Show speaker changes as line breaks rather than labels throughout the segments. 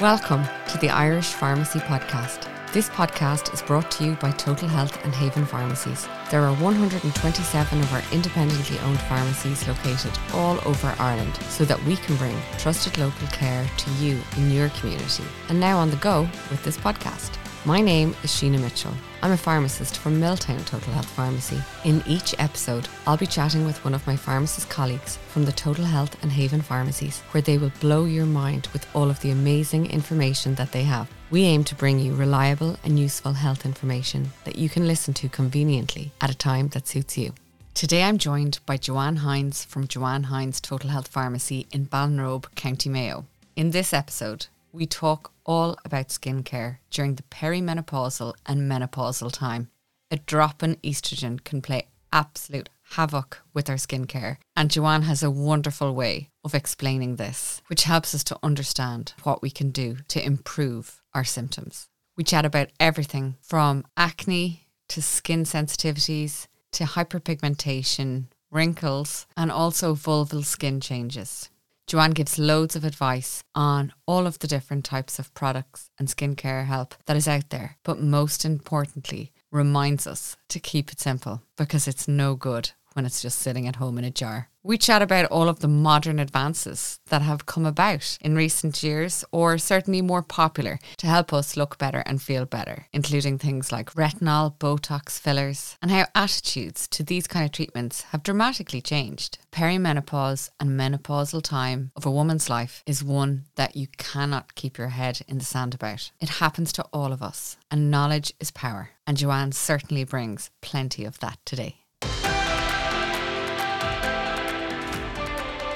Welcome to the Irish Pharmacy Podcast. This podcast is brought to you by Total Health and Haven Pharmacies. There are 127 of our independently owned pharmacies located all over Ireland so that we can bring trusted local care to you in your community. And now on the go with this podcast. My name is Sheena Mitchell. I'm a pharmacist from Milltown Total Health Pharmacy. In each episode, I'll be chatting with one of my pharmacist colleagues from the Total Health and Haven pharmacies, where they will blow your mind with all of the amazing information that they have. We aim to bring you reliable and useful health information that you can listen to conveniently at a time that suits you. Today I'm joined by Joanne Hynes from Joanne Hynes Total Health Pharmacy in Ballinrobe, County Mayo. In this episode, we talk all about skincare during the perimenopausal and menopausal time. A drop in estrogen can play absolute havoc with our skincare, and Joanne has a wonderful way of explaining this, which helps us to understand what we can do to improve our symptoms. We chat about everything from acne to skin sensitivities to hyperpigmentation, wrinkles, and also vulval skin changes. Joanne gives loads of advice on all of the different types of products and skincare help that is out there, but most importantly, reminds us to keep it simple because it's no good when it's just sitting at home in a jar. We chat about all of the modern advances that have come about in recent years or certainly more popular to help us look better and feel better, including things like retinol, Botox, fillers, and how attitudes to these kind of treatments have dramatically changed. Perimenopause and menopausal time of a woman's life is one that you cannot keep your head in the sand about. It happens to all of us, and knowledge is power. And Joanne certainly brings plenty of that today.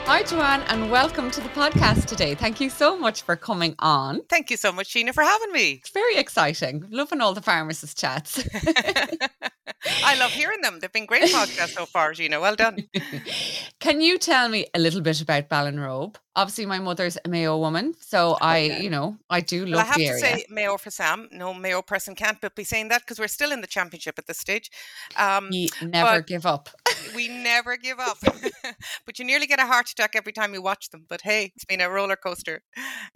Hi, Joanne, and welcome to the podcast today. Thank you so much for coming on.
Thank you so much, Sheena, for having me.
It's very exciting. Loving all the pharmacist chats.
I love hearing them. They've been great podcasts so far, Gina. Well done.
Can you tell me a little bit about Ballinrobe? Obviously, my mother's a Mayo woman, so I, you know, I do love
well, I have to
area.
say Mayo for Sam. No Mayo person can't but be saying that because we're still in the championship at this stage. Um,
you never give up.
we never give up. but you nearly get a heart attack every time you watch them. But hey, it's been a roller coaster.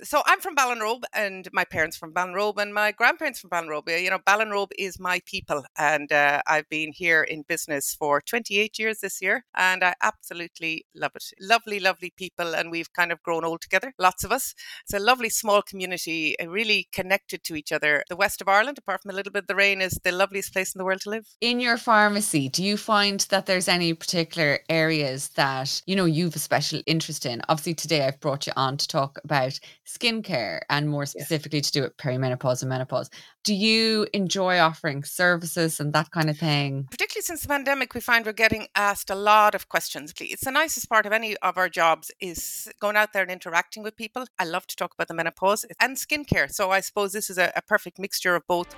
So I'm from Ballinrobe and my parents from Ballinrobe and my grandparents from Ballinrobe. You know, Ballinrobe is my people and uh, I've been here in business for 28 years this year and I absolutely love it. Lovely, lovely people and we've kind of grown old together, lots of us. It's a lovely small community, uh, really connected to each other. The west of Ireland, apart from a little bit of the rain, is the loveliest place in the world to live.
In your pharmacy, do you find that there's any particular areas that, you know, you've a special interest in? Obviously, today I've brought you on to talk about skincare and more specifically to do with perimenopause and menopause. Do you enjoy offering services and that kind of thing?
particularly since the pandemic, we find we're getting asked a lot of questions. It's the nicest part of any of our jobs is going out there and interacting with people. I love to talk about the menopause and skincare. So I suppose this is a, a perfect mixture of both.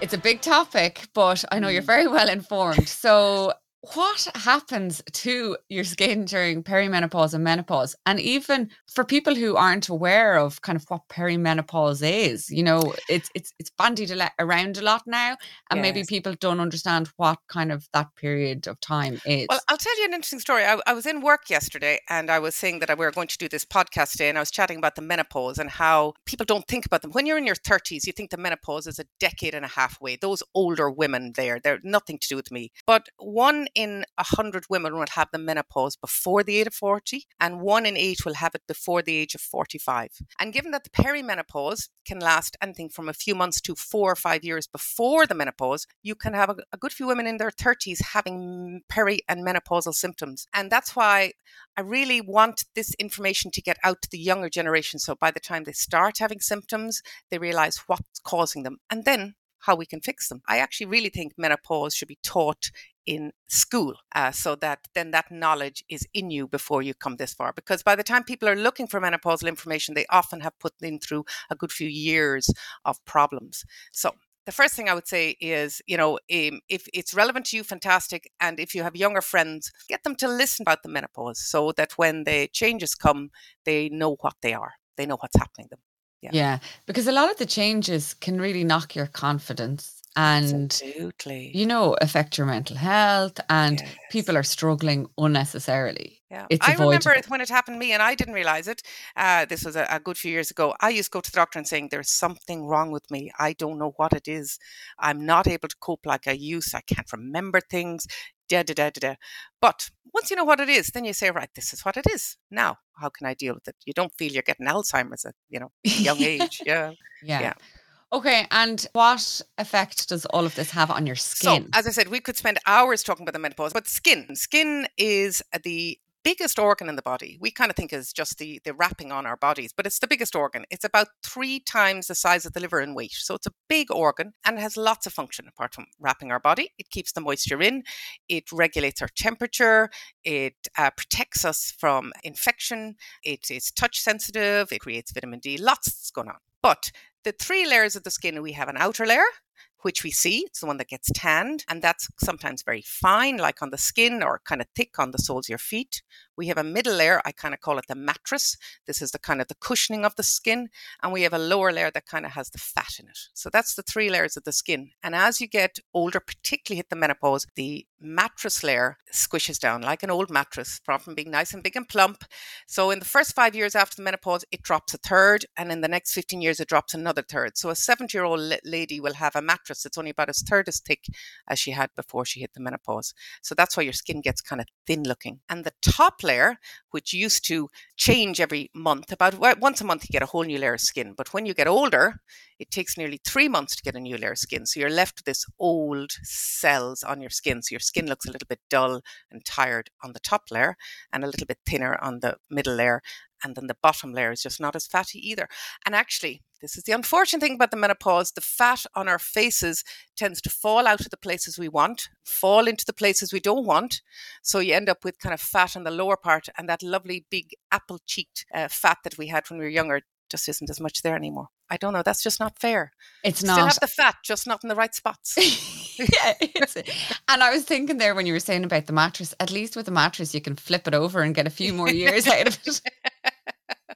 It's a big topic, but I know you're
Mm.
very well informed. So, what happens to your skin during perimenopause and menopause? And even for people who aren't aware of kind of what perimenopause is, you know, it's it's it's bandied around a lot now, and maybe people don't understand what kind of that period of time is.
Well, I'll tell you an interesting story. I, I was in work yesterday and I was saying that we were going to do this podcast today, and I was chatting about the menopause and how people don't think about them. When you're in your 30s, you think the menopause is a decade and a half away. Those older women there, they're nothing to do with me. But one in a hundred women will have the menopause before the age of 40, and one in eight will have it before the age of 45. And given that the perimenopause can last anything from a few months to four or five years before the menopause, you can have a, a good few women in their 30s having peri and menopausal symptoms. And that's why I really want this information to get out to the younger generation. So by the time they start having symptoms, they realize what's causing them and then how we can fix them. I actually really think menopause should be taught in school uh, so that then that knowledge is in you before you come this far because by the time people are looking for menopausal information they often have put in through a good few years of problems so the first thing I would say is, you know, um, if it's relevant to you, fantastic. And if you have younger friends, get them to listen about the menopause so that when the changes come, they know what they are. They know what's happening to them.
yeah.
yeah.
because a lot of the changes can really knock your confidence and
Absolutely.
you know affect your mental health and
Yes.
people are struggling unnecessarily
yeah.
It's
I remember
avoidable.
it when it happened to me and I didn't realize it. Uh, this was a, a good few years ago. I used to go to the doctor and saying, There's something wrong with me. I don't know what it is. I'm not able to cope like I used. I can't remember things. Da, da, da, da, da. But once you know what it is, then you say, Right, this is what it is. Now, how can I deal with it? You don't feel you're getting Alzheimer's at, you know, young age. Yeah.
yeah.
yeah.
Okay, and what effect does all of this have on your skin?
So, as I said, we could spend hours talking about the menopause, but skin. Skin is the biggest organ in the body. We kind of think is just the the wrapping on our bodies, but it's the biggest organ. It's about three times the size of the liver in weight. So it's a big organ and it has lots of function apart from wrapping our body. It keeps the moisture in, it regulates our temperature, it uh, protects us from infection, it is touch sensitive, it creates vitamin D, lots going on. But the three layers of the skin, we have an outer layer, which we see. It's the one that gets tanned, and that's sometimes very fine, like on the skin, or kind of thick on the soles of your feet. We have a middle layer, I kind of call it the mattress. This is the kind of the cushioning of the skin. And we have a lower layer that kind of has the fat in it. So that's the three layers of the skin. And as you get older, particularly hit the menopause, the mattress layer squishes down like an old mattress, from being nice and big and plump. So in the first five years after the menopause, it drops a third. And in the next 15 years, it drops another third. So a 70 year old lady will have a mattress that's only about as third as thick as she had before she hit the menopause. So that's why your skin gets kind of thin looking. And the top layer, which used to change every month, about once a month you get a whole new layer of skin. But when you get older, it takes nearly three months to get a new layer of skin. So you're left with this old cells on your skin. So your skin looks a little bit dull and tired on the top layer and a little bit thinner on the middle layer. And then the bottom layer is just not as fatty either. And actually, this is the unfortunate thing about the menopause the fat on our faces tends to fall out of the places we want, fall into the places we don't want. So you end up with kind of fat on the lower part, and that lovely big apple cheeked uh, fat that we had when we were younger just isn't as much there anymore. I don't know. That's just not fair.
It's
Still
not.
Still have the fat, just not in the right spots.
yeah, and I was thinking there when you were saying about the mattress, at least with the mattress, you can flip it over and get a few more years out of it.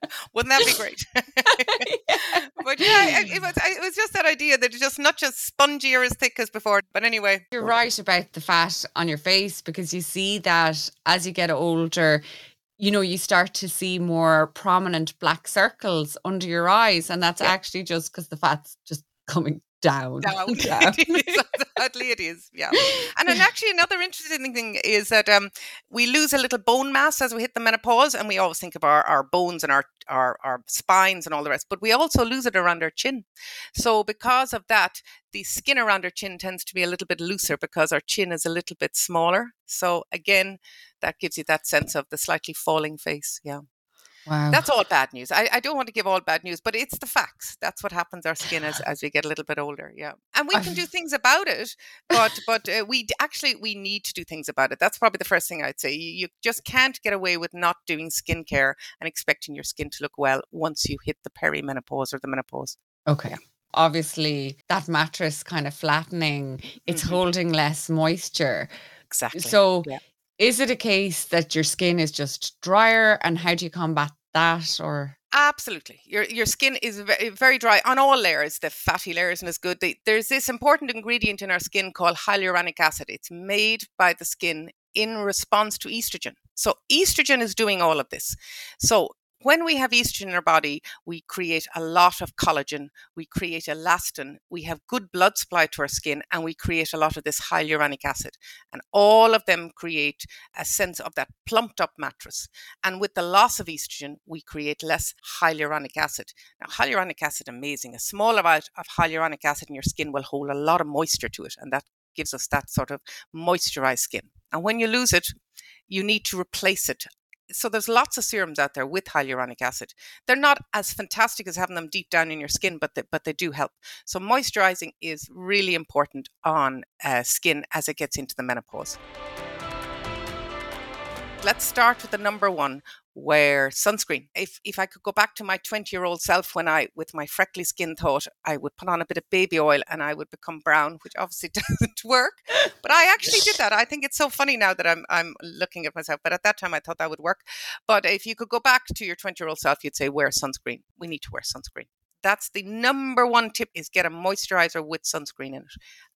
Wouldn't that be great? but yeah, it, it was it was just that idea that it's just not just spongy or as thick as before. But anyway,
You're right about the fat on your face because you see that as you get older, you know, you start to see more prominent black circles under your eyes, and that's
Yeah.
actually just because the fat's just coming down.
down.
down.
It is, Sadly, it is. Yeah. And then actually, another interesting thing is that um, we lose a little bone mass as we hit the menopause, and we always think of our, our bones and our, our our spines and all the rest, but we also lose it around our chin. So because of that, the skin around our chin tends to be a little bit looser because our chin is a little bit smaller. So again, that gives you that sense of the slightly falling face. Yeah.
Wow.
That's all bad news. I, I don't want to give all bad news, but it's the facts. That's what happens our skin as, as we get a little bit older. Yeah, and we can do things about it, but but uh, we d- actually we need to do things about it. That's probably the first thing I'd say. You, you just can't get away with not doing skincare and expecting your skin to look well once you hit the perimenopause or the menopause.
Okay. Obviously, that mattress kind of flattening, it's
Mhm.
holding less moisture.
Exactly.
So,
yeah.
is it a case that your skin is just drier, and how do you combat that? Or
Absolutely. Your your skin is very, eh, very dry on all layers. The fatty layer isn't as good. They, there's this important ingredient in our skin called hyaluronic acid. It's made by the skin in response to estrogen. So estrogen is doing all of this. So when we have estrogen in our body, we create a lot of collagen, we create elastin, we have good blood supply to our skin, and we create a lot of this hyaluronic acid. And all of them create a sense of that plumped up mattress. And with the loss of estrogen, we create less hyaluronic acid. Now, hyaluronic acid, amazing. A small amount of hyaluronic acid in your skin will hold a lot of moisture to it, and that gives us that sort of moisturized skin. And when you lose it, you need to replace it. So there's lots of serums out there with hyaluronic acid. They're not as fantastic as having them deep down in your skin, but they, but they do help. So moisturizing is really important on uh, skin as it gets into the menopause. Let's start with the number one, wear sunscreen. If if I could go back to my 20 year old self when I, with my freckly skin, thought I would put on a bit of baby oil and I would become brown, which obviously doesn't work. But I actually did that. I think it's so funny now that I'm I'm looking at myself. But at that time, I thought that would work. But if you could go back to your 20 year old self, you'd say wear sunscreen. We need to wear sunscreen. That's the number one tip is get a moisturizer with sunscreen in it.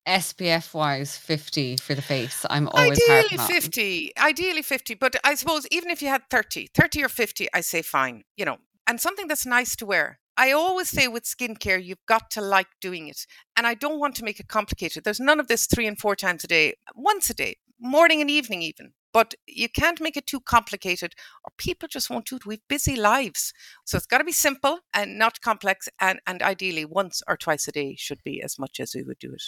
SPF wise, 50 for the face. I'm always
ideally 50. Ideally 50. But I suppose even if you had 30, 30 or 50, I say fine, you know, and something that's nice to wear. I always say with skincare, you've got to like doing it. And I don't want to make it complicated. There's none of this three and four times a day, once a day, morning and evening, even. But you can't make it too complicated or people just won't do it. We've busy lives. So it's got to be simple and not complex. And, and ideally, once or twice a day should be as much as we would do it.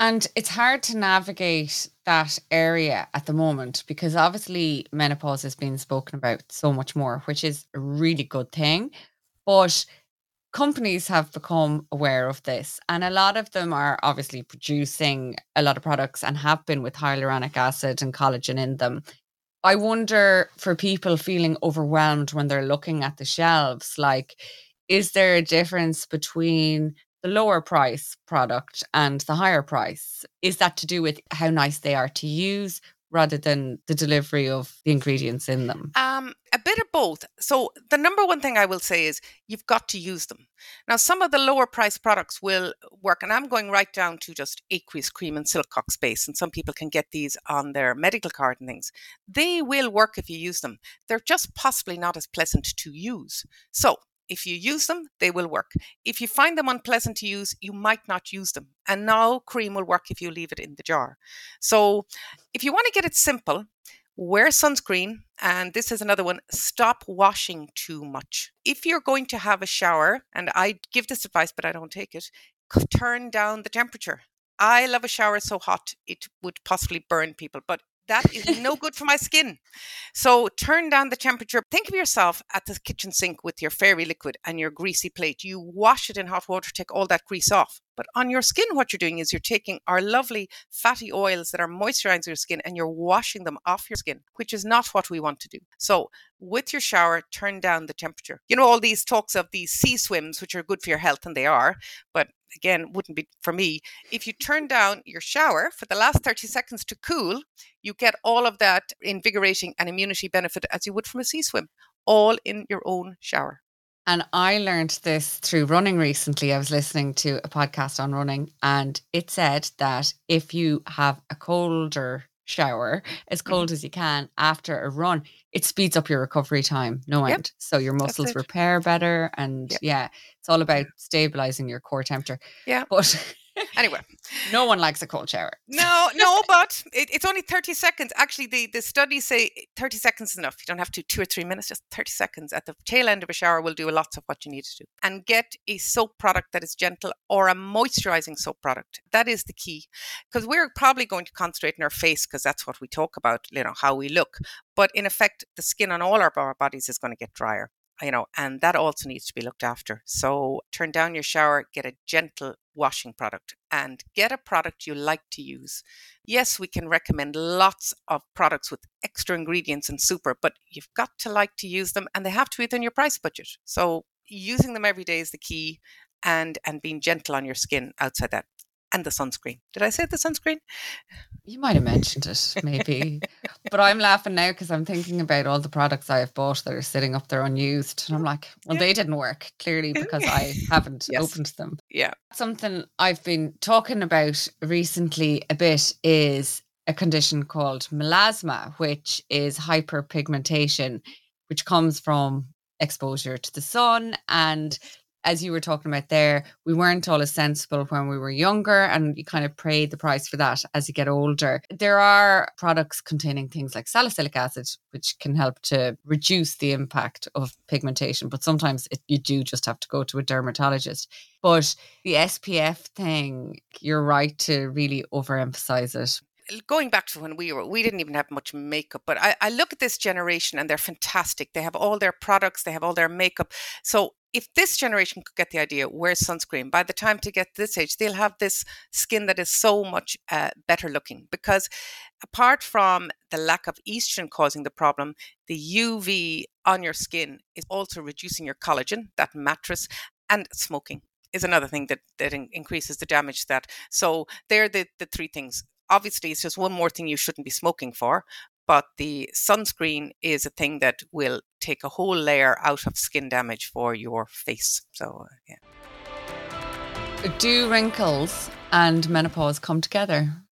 And it's hard to navigate that area at the moment because obviously menopause has been spoken about so much more, which is a really good thing. But companies have become aware of this, and a lot of them are obviously producing a lot of products and have been with hyaluronic acid and collagen in them. I wonder for people feeling overwhelmed when they're looking at the shelves, like, is there a difference between the lower price product and the higher price? Is that to do with how nice they are to use rather than the delivery of the ingredients in them?
Um, a bit of both. So, the number one thing I will say is you've got to use them. Now, some of the lower price products will work, and I'm going right down to just aqueous cream and Silcock's base, and some people can get these on their medical card and things. They will work if you use them. They're just possibly not as pleasant to use. So, if you use them, they will work. If you find them unpleasant to use, you might not use them. And now cream will work if you leave it in the jar. So if you want to get it simple, wear sunscreen. And this is another one stop washing too much. If you're going to have a shower, and I give this advice, but I don't take it, turn down the temperature. I love a shower so hot it would possibly burn people, but that is no good for my skin. So turn down the temperature. Think of yourself at the kitchen sink with your fairy liquid and your greasy plate. You wash it in hot water, take all that grease off. But on your skin, what you're doing is you're taking our lovely fatty oils that are moisturizing your skin and you're washing them off your skin, which is not what we want to do. So, with your shower, turn down the temperature. You know, all these talks of these sea swims, which are good for your health, and they are, but again, wouldn't be for me. If you turn down your shower for the last 30 seconds to cool, you get all of that invigorating and immunity benefit as you would from a sea swim, all in your own shower.
And I learned this through running recently. I was listening to a podcast on running, and it said that if you have a colder shower, as mm-hmm. cold mm-hmm. as you can after a run, it speeds up your recovery time, no yep. end. So your muscles repair better. And yep. yeah, it's all about stabilizing your core temperature.
Yeah.
But
anyway,
no one likes a cold shower.
No, no, but it, it's only 30 seconds. Actually, the, the studies say 30 seconds is enough. You don't have to two or three minutes, just 30 seconds at the tail end of a shower will do lots of what you need to do. And get a soap product that is gentle or a moisturizing soap product. That is the key. Because we're probably going to concentrate on our face because that's what we talk about, you know, how we look. But in effect, the skin on all our bodies is going to get drier you know, and that also needs to be looked after. So turn down your shower, get a gentle washing product, and get a product you like to use. Yes, we can recommend lots of products with extra ingredients and super, but you've got to like to use them and they have to be within your price budget. So using them every day is the key and and being gentle on your skin outside that and the sunscreen. Did I say the sunscreen?
You might have mentioned it, maybe. but I'm laughing now because I'm thinking about all the products I have bought that are sitting up there unused. And I'm like, well, yeah. they didn't work, clearly, because I haven't yes. opened them.
Yeah.
Something I've been talking about recently a bit is a condition called melasma, which is hyperpigmentation, which comes from exposure to the sun and as you were talking about there, we weren't all as sensible when we were younger, and you kind of pay the price for that as you get older. There are products containing things like salicylic acid, which can help to reduce the impact of pigmentation, but sometimes it, you do just have to go to a dermatologist. But the SPF thing, you're right to really overemphasize it
going back to when we were, we didn't even have much makeup, but I, I, look at this generation and they're fantastic. They have all their products, they have all their makeup. So if this generation could get the idea, where's sunscreen? By the time to get this age, they'll have this skin that is so much uh, better looking because apart from the lack of estrogen causing the problem, the UV on your skin is also reducing your collagen, that mattress, and smoking is another thing that, that increases the damage that. So they're the, the three things obviously it's just one more thing you shouldn't be smoking for but the sunscreen is a thing that will take a whole layer out of skin damage for your face. So, uh, yeah.
Do wrinkles and menopause come together?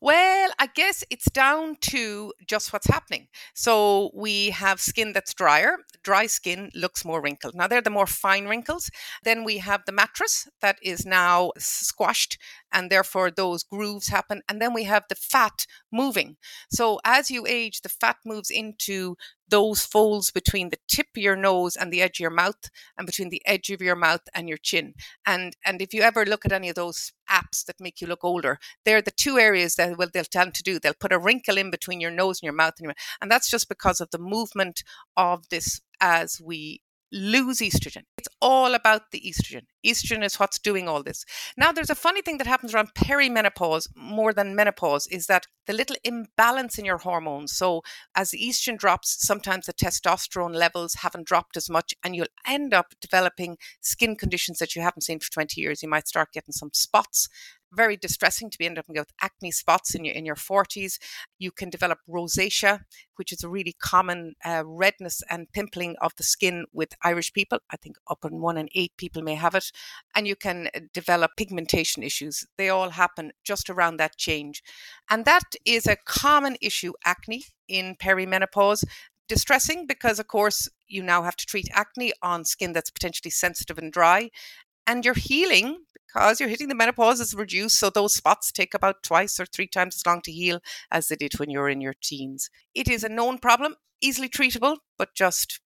Well, I guess it's down to just what's happening. So we have skin that's drier. Dry skin looks more wrinkled. Now, they're the more fine wrinkles. Then we have the mattress that is now squashed, and therefore those grooves happen. And then we have the fat moving. So as you age, the fat moves into those folds between the tip of your nose and the edge of your mouth and between the edge of your mouth and your chin and and if you ever look at any of those apps that make you look older they're the two areas that well they'll tend to do they'll put a wrinkle in between your nose and your mouth and, your, and that's just because of the movement of this as we lose estrogen. It's all about the estrogen. Estrogen is what's doing all this. Now, there's a funny thing that happens around perimenopause more than menopause is that the little imbalance in your hormones. So, as the estrogen drops, sometimes the testosterone levels haven't dropped as much, and you'll end up developing skin conditions that you haven't seen for 20 years. You might start getting some spots very distressing to be end up with acne spots in your in your 40s. You can develop rosacea, which is a really common uh, redness and pimpling of the skin with Irish people. I think up in one in eight people may have it, and you can uh, develop pigmentation issues. They all happen just around that change, and that is a common issue. Acne in perimenopause distressing because of course you now have to treat acne on skin that's potentially sensitive and dry and your healing because you're hitting the menopause is reduced so those spots take about twice or three times as long to heal as they did when you're in your teens. It is a known problem easily treatable but just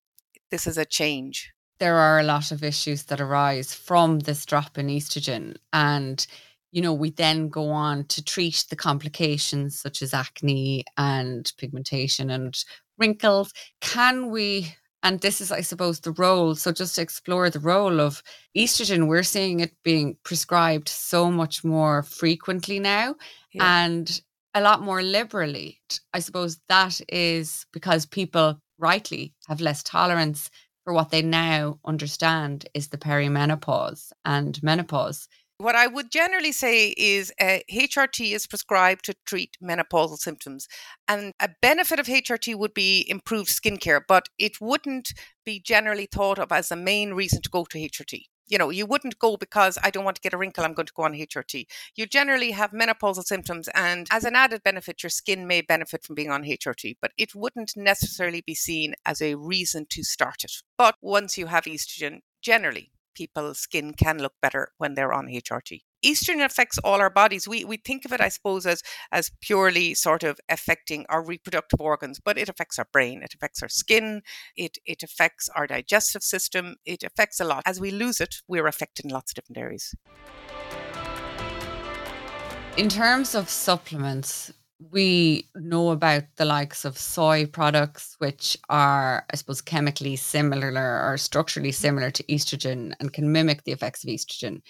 this is a change.
There are a lot of issues that arise from this drop in estrogen and you know we then go on to treat the complications such as acne and pigmentation and wrinkles. Can we and this is, I suppose, the role. So, just to explore the role of estrogen, we're seeing it being prescribed so much more frequently now yeah. and a lot more liberally. I suppose that is because people rightly have less tolerance for what they now understand is the perimenopause and menopause.
What I would generally say is uh, HRT is prescribed to treat menopausal symptoms. And a benefit of HRT would be improved skincare, but it wouldn't be generally thought of as the main reason to go to HRT. You know, you wouldn't go because I don't want to get a wrinkle, I'm going to go on HRT. You generally have menopausal symptoms, and as an added benefit, your skin may benefit from being on HRT, but it wouldn't necessarily be seen as a reason to start it. But once you have estrogen, generally, people's skin can look better when they're on HRT. Estrogen affects all our bodies. We we think of it, I suppose, as as purely sort of affecting our reproductive organs, but it affects our brain, it affects our skin, it it affects our digestive system, it affects a lot. As we lose it, we're affected in lots of different areas.
In terms of supplements, we know about the likes of soy products, which are, I suppose, chemically similar or structurally similar to estrogen and can mimic the effects of estrogen.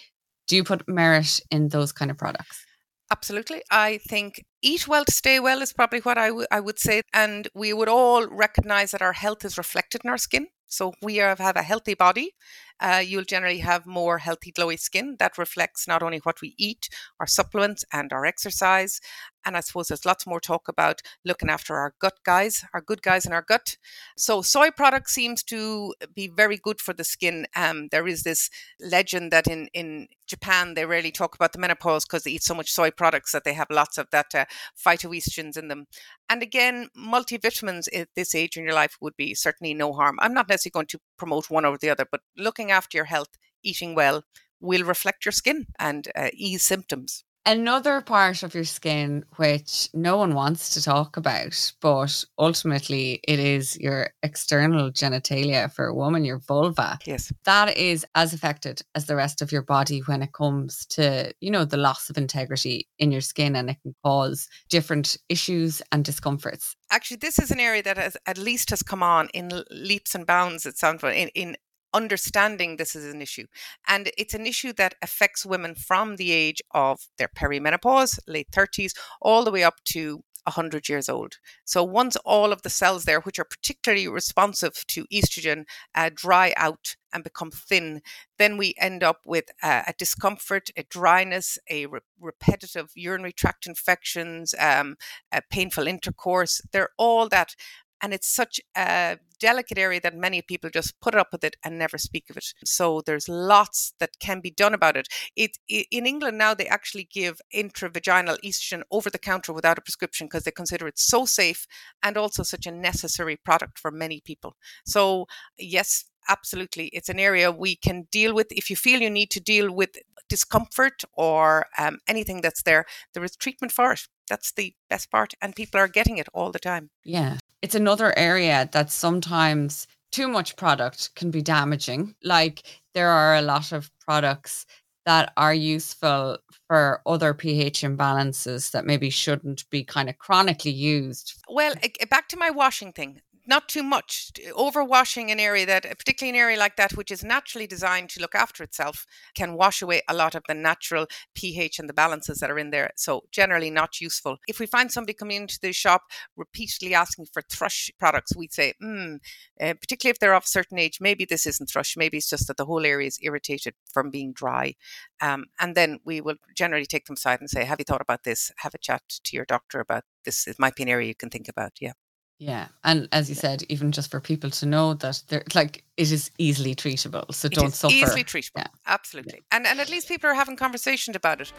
Do you put merit in those kind of products?
Absolutely. I think eat well to stay well is probably what I, w- I would say. And we would all recognize that our health is reflected in our skin. So we have, have a healthy body. Uh, you'll generally have more healthy, glowy skin. That reflects not only what we eat, our supplements, and our exercise. And I suppose there's lots more talk about looking after our gut guys, our good guys in our gut. So soy products seems to be very good for the skin. Um, there is this legend that in in Japan they rarely talk about the menopause because they eat so much soy products that they have lots of that uh, phytoestrogens in them. And again, multivitamins at this age in your life would be certainly no harm. I'm not necessarily going to promote one over the other, but looking after your health, eating well, will reflect your skin and uh, ease symptoms.
Another part of your skin, which no one wants to talk about, but ultimately it is your external genitalia for a woman, your vulva.
Yes.
That is as affected as the rest of your body when it comes to, you know, the loss of integrity in your skin and it can cause different issues and discomforts.
Actually, this is an area that has at least has come on in leaps and bounds, it sounds in, in understanding this is an issue. And it's an issue that affects women from the age of their perimenopause, late 30s, all the way up to 100 years old. So once all of the cells there, which are particularly responsive to estrogen, uh, dry out and become thin, then we end up with uh, a discomfort, a dryness, a re- repetitive urinary tract infections, um, a painful intercourse. They're all that And it's such a delicate area that many people just put up with it and never speak of it. So there's lots that can be done about it. It, it in England now they actually give intravaginal estrogen over the counter without a prescription because they consider it so safe and also such a necessary product for many people. So yes, absolutely it's an area we can deal with if you feel you need to deal with discomfort or um, anything that's there there is treatment for it that's the best part and people are getting it all the time.
Yeah. It's another area that sometimes too much product can be damaging. Like there are a lot of products that are useful for other pH imbalances that maybe shouldn't be kind of chronically used?
Well, back to my washing thing not too much overwashing an area that particularly an area like that which is naturally designed to look after itself can wash away a lot of the natural ph and the balances that are in there so generally not useful. If we find somebody coming into the shop repeatedly asking for thrush products we'd say mm, uh, particularly if they're of a certain age maybe this isn't thrush maybe it's just that the whole area is irritated from being dry. Um, and then we will generally take them aside and say have you thought about this? Have a chat to your doctor about this. It might be an area you can think about. Yeah
yeah. And as you said, even just for people to know that they're like it is easily treatable. So
it
don't suffer.
Easily treatable. Yeah. Absolutely. Yeah. And and at least people are having conversations about it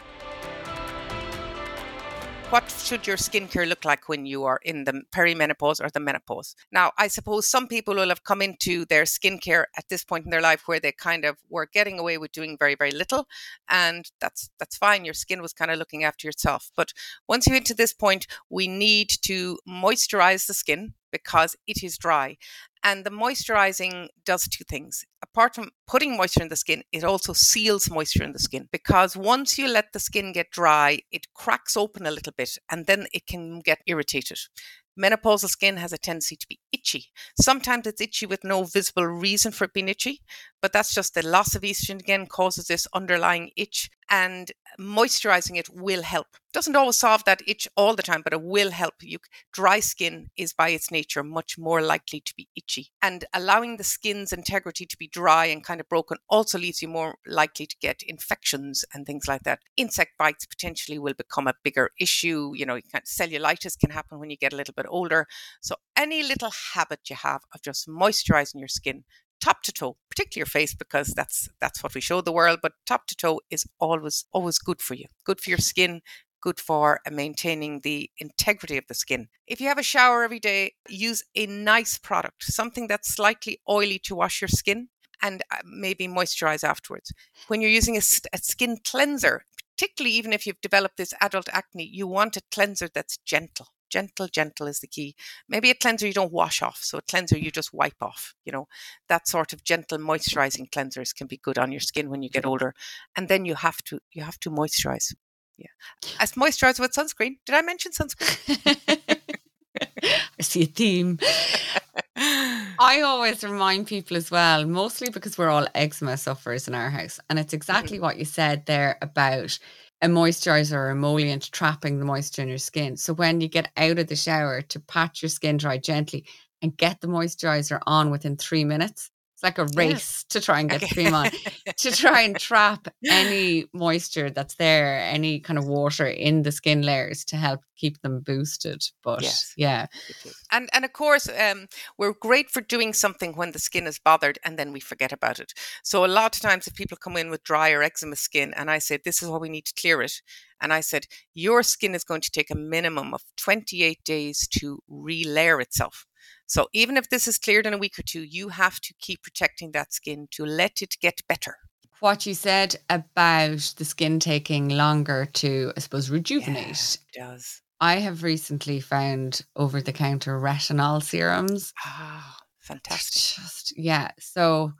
what should your skincare look like when you are in the perimenopause or the menopause? Now, I suppose some people will have come into their skincare at this point in their life where they kind of were getting away with doing very, very little. And that's that's fine. Your skin was kind of looking after yourself. But once you get to this point, we need to moisturize the skin because it is dry. And the moisturizing does two things. Apart from putting moisture in the skin, it also seals moisture in the skin because once you let the skin get dry, it cracks open a little bit and then it can get irritated. Menopausal skin has a tendency to be itchy. Sometimes it's itchy with no visible reason for it being itchy, but that's just the loss of estrogen again causes this underlying itch and moisturizing it will help. Doesn't always solve that itch all the time, but it will help you. Dry skin is by its nature much more likely to be itchy. And allowing the skin's integrity to be dry and kind of broken also leaves you more likely to get infections and things like that. Insect bites potentially will become a bigger issue. You know, cellulitis can happen when you get a little bit older. So any little habit you have of just moisturizing your skin top to toe, particularly your face, because that's that's what we show the world. But top to toe is always always good for you, good for your skin, good for uh, maintaining the integrity of the skin. If you have a shower every day, use a nice product, something that's slightly oily to wash your skin and uh, maybe moisturize afterwards. When you're using a, a skin cleanser, particularly even if you've developed this adult acne, you want a cleanser that's gentle. Gentle gentle is the key. Maybe a cleanser you don't wash off so a cleanser you just wipe off you know? That sort of gentle moisturizing cleansers can be good on your skin when you get older and then you have to you have to moisturize yeah as moisturizer with sunscreen did i mention sunscreen
i see a theme I always remind people as well, mostly because we're all eczema sufferers in our house. And it's exactly mm-hmm. what you said there about a moisturizer or emollient trapping the moisture in your skin. So when you get out of the shower to pat your skin dry gently and get the moisturizer on within three minutes, it's like a race yeah. to try and get okay. cream on, to try and trap any moisture that's there, any kind of water in the skin layers to help keep them boosted. But yes. yeah.
And and of course, um, we're great for doing something when the skin is bothered and then we forget about it. So a lot of times if people come in with dry or eczema skin and I say, this is what we need to clear it. And I said, your skin is going to take a minimum of 28 days to relayer itself. So even if this is cleared in a week or two, you have to keep protecting that skin to let it get better.
What you said about the skin taking longer to, I suppose, rejuvenate.
Yeah, it does.
I have recently found over the counter retinol serums.
Ah, fantastic.
Just, yeah. So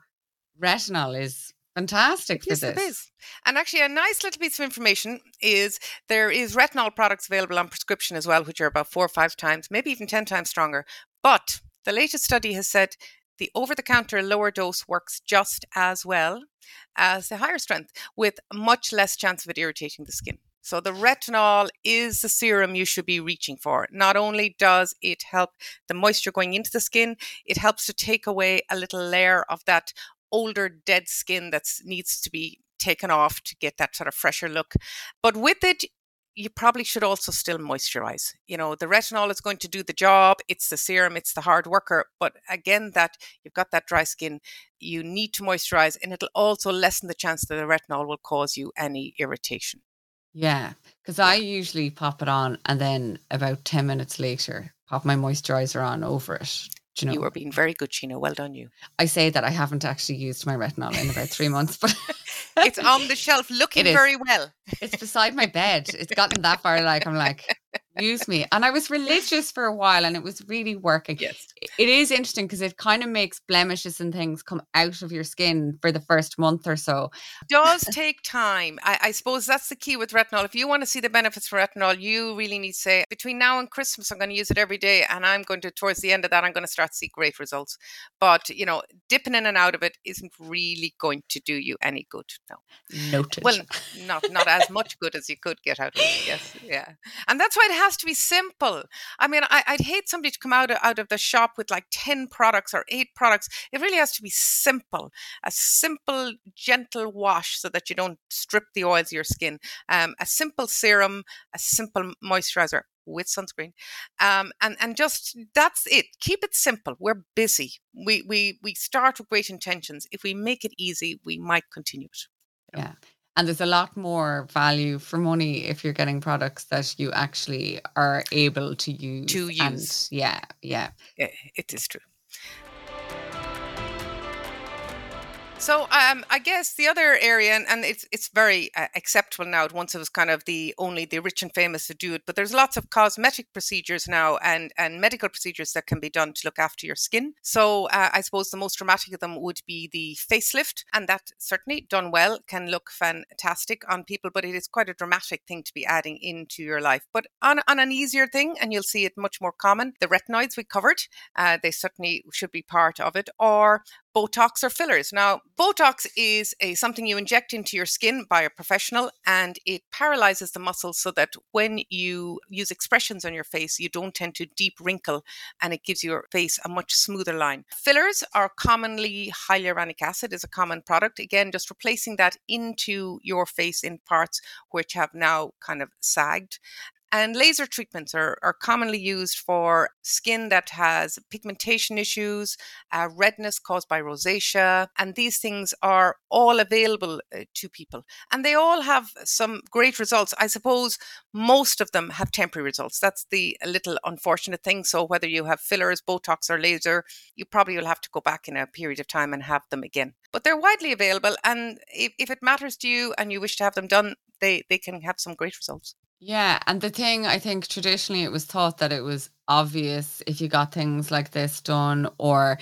retinol is fantastic
yes,
for this.
It is. And actually, a nice little piece of information is there is retinol products available on prescription as well, which are about four or five times, maybe even 10 times stronger. But the latest study has said the over the counter lower dose works just as well as the higher strength with much less chance of it irritating the skin. So the retinol is the serum you should be reaching for. Not only does it help the moisture going into the skin, it helps to take away a little layer of that older dead skin that needs to be taken off to get that sort of fresher look. But with it, you probably should also still moisturize. You know, the retinol is going to do the job. It's the serum, it's the hard worker. But again, that you've got that dry skin, you need to moisturize and it'll also lessen the chance that the retinol will cause you any irritation.
Yeah, because I usually pop it on and then about 10 minutes later, pop my moisturizer on over it.
You, know? you were being very good, Sheena. Well done, you.
I say that I haven't actually used my retinol in about three months, but
it's on the shelf looking very well.
It's beside my bed. It's gotten that far. Like I'm like, use me. And I was religious for a while and it was really working.
Yes.
It is interesting because it kind of makes blemishes and things come out of your skin for the first month or so.
It does take time. I, I suppose that's the key with retinol. If you want to see the benefits for retinol, you really need to say, between now and Christmas, I'm going to use it every day. And I'm going to, towards the end of that, I'm going to start to see great results. But, you know, dipping in and out of it isn't really going to do you any good. No.
Noted.
Well, not, not as much good as you could get out of it. Yes. Yeah. And that's why it has to be simple. I mean, I, would hate somebody to come out of, out of the shop with like 10 products or eight products. It really has to be simple, a simple, gentle wash so that you don't strip the oils of your skin, um, a simple serum, a simple moisturizer with sunscreen. Um, and and just that's it. Keep it simple. We're busy. We we we start with great intentions. If we make it easy we might continue it.
Yeah and there's a lot more value for money if you're getting products that you actually are able to use.
To use.
And yeah, yeah.
It is true. So um, I guess the other area, and, and it's it's very uh, acceptable now. Once it was kind of the only the rich and famous to do it, but there's lots of cosmetic procedures now and and medical procedures that can be done to look after your skin. So uh, I suppose the most dramatic of them would be the facelift, and that certainly done well can look fantastic on people, but it is quite a dramatic thing to be adding into your life. But on on an easier thing, and you'll see it much more common, the retinoids we covered, uh, they certainly should be part of it, or Botox or fillers. Now, Botox is a something you inject into your skin by a professional and it paralyzes the muscles so that when you use expressions on your face, you don't tend to deep wrinkle and it gives your face a much smoother line. Fillers are commonly hyaluronic acid is a common product. Again, just replacing that into your face in parts which have now kind of sagged. And laser treatments are, are commonly used for skin that has pigmentation issues, uh, redness caused by rosacea, and these things are all available uh, to people. And they all have some great results. I suppose most of them have temporary results. That's the little unfortunate thing. So whether you have fillers, Botox, or laser, you probably will have to go back in a period of time and have them again. But they're widely available, and if, if it matters to you and you wish to have them done, they, they can have some great results.
Yeah, and the thing I think traditionally it was thought that it was obvious if you got things like this done or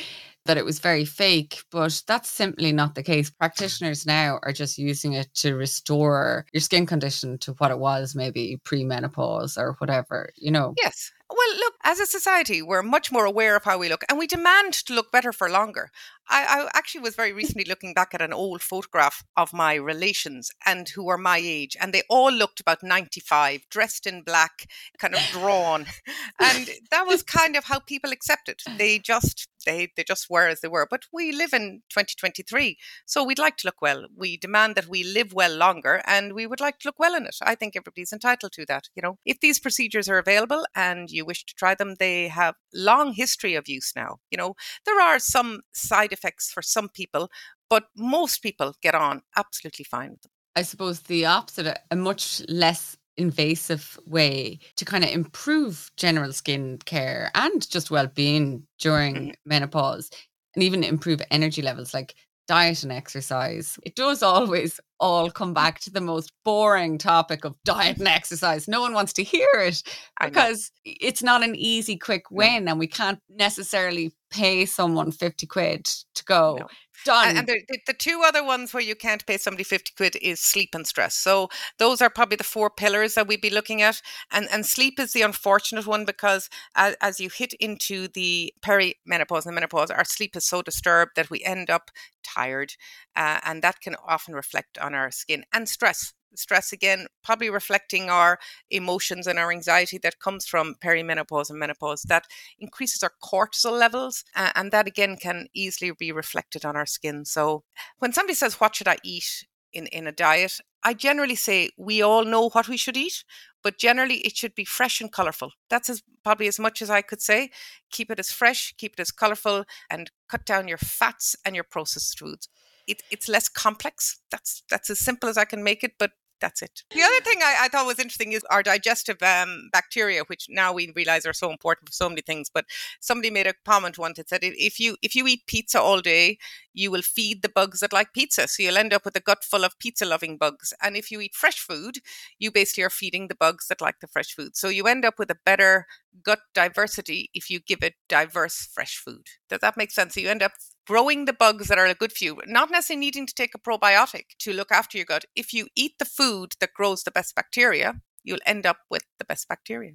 that it was very fake, but that's simply not the case. Practitioners now are just using it to restore your skin condition to what it was maybe pre-menopause or whatever, you know.
Yes. Well, look, as a society, we're much more aware of how we look and we demand to look better for longer. I, I, actually was very recently looking back at an old photograph of my relations and who were my age, and they all looked about 95, dressed in black, kind of drawn. and that was kind of how people accepted. They just they they just were as they were. But we live in 2023, so we'd like to look well. We demand that we live well longer, and we would like to look well in it. I think everybody's entitled to that. You know, if these procedures are available and you wish to try them, they have long history of use now. You know, there are some side effects for some people, but most people get on absolutely fine with them.
I suppose the opposite, a much less invasive way to kind of improve general skin care and just well-being during mm-hmm. menopause and even improve energy levels like diet and exercise it does always all come back to the most boring topic of diet and exercise no one wants to hear it because it's not an easy quick win no. and we can't necessarily pay someone 50 quid to go no. Done.
And, and the, the, two other ones where you can't pay somebody 50 quid is sleep and stress. So those are probably the four pillars that we'd be looking at. And, and sleep is the unfortunate one because as, as you hit into the perimenopause and menopause, our sleep is so disturbed that we end up tired. Uh, and that can often reflect on our skin and stress stress again probably reflecting our emotions and our anxiety that comes from perimenopause and menopause that increases our cortisol levels uh, and that again can easily be reflected on our skin so when somebody says what should i eat in, in a diet, I generally say we all know what we should eat, but generally it should be fresh and colorful. That's as, probably as much as I could say. Keep it as fresh, keep it as colorful, and cut down your fats and your processed foods. It, it's less complex. That's that's as simple as I can make it, but that's it. The other thing I, I thought was interesting is our digestive um, bacteria, which now we realize are so important for so many things. But somebody made a comment once that said if you if you eat pizza all day, you will feed the bugs that like pizza. So you'll end up with a gut full of pizza loving bugs. And if you eat fresh food, you basically are feeding the bugs that like the fresh food. So you end up with a better gut diversity if you give it diverse fresh food. Does that make sense? So you end up growing the bugs that are a good for you, not necessarily needing to take a probiotic to look after your gut. If you eat the food that grows the best bacteria, you'll end up with the best bacteria.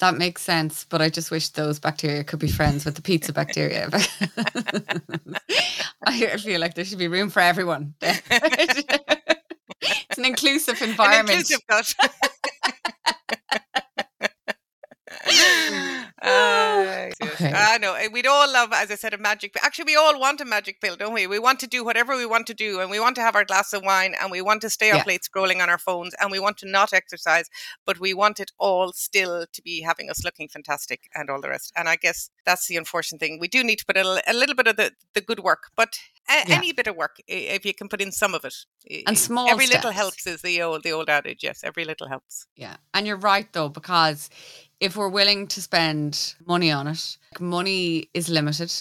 That makes sense, but I just wish those bacteria could be friends with the pizza bacteria. I feel like there should be room for everyone. it's an inclusive environment. An inclusive gut.
Uh, okay. I know. Eh, we'd all love, as I said, a magic pill. Actually, we all want a magic pill, don't we? We want to do whatever we want to do, and we want to have our glass of wine, and we want to stay up yeah. late scrolling on our phones, and we want to not exercise, but we want it all still to be having us looking fantastic and all the rest. And I guess that's the unfortunate thing. We do need to put a, a little bit of the, the good work, but a, yeah. any bit of work, if you can put in some of it.
And small
Every
steps.
little helps is the old, the old adage. Yes, every little helps.
Yeah. And you're right, though, because if we're willing to spend money on it, money is limited.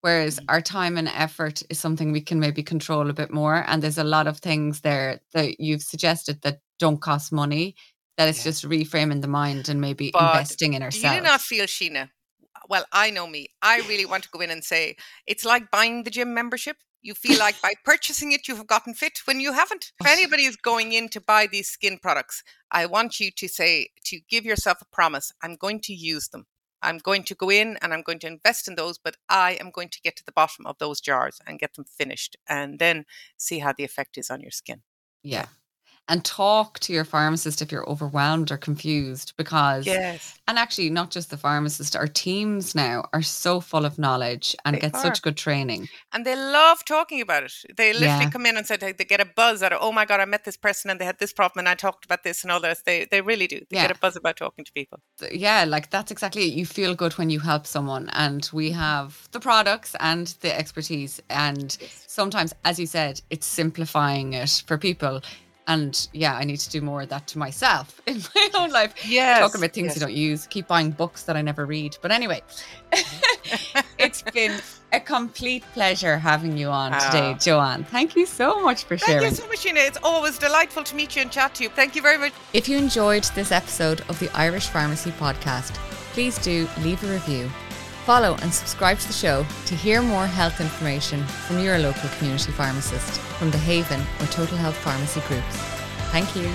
Whereas mm. our time and effort is something we can maybe control a bit more. And there's a lot of things there that you've suggested that don't cost money, that it's yeah. just reframing the mind and maybe but investing in ourselves.
You do you not feel, Sheena? Well, I know me. I really want to go in and say it's like buying the gym membership. You feel like by purchasing it, you have gotten fit when you haven't. If anybody is going in to buy these skin products, I want you to say, to give yourself a promise I'm going to use them. I'm going to go in and I'm going to invest in those, but I am going to get to the bottom of those jars and get them finished and then see how the effect is on your skin.
Yeah and talk to your pharmacist if you're overwhelmed or confused because
yes.
and actually not just the pharmacist our teams now are so full of knowledge and they get are. such good training.
And they love talking about it. They literally yeah. come in and say they get a buzz out of oh my god i met this person and they had this problem and i talked about this and all this. They, they really do. They yeah. get a buzz about talking to people.
Yeah like that's exactly it. You feel good when you help someone and we have the products and the expertise and sometimes as you said it's simplifying it for people and yeah, I need to do more of that to myself in my own life.
Yeah.
Talking about things yes. you don't use, keep buying books that I never read. But anyway, it's been a complete pleasure having you on today, ah. Joanne. Thank you so much for sharing.
Thank you so much, Sheena. It's always delightful to meet you and chat to you. Thank you very much.
If you enjoyed this episode of the Irish Pharmacy Podcast, please do leave a review Follow and subscribe to the show to hear more health information from your local community pharmacist from the Haven or Total Health Pharmacy groups. Thank you.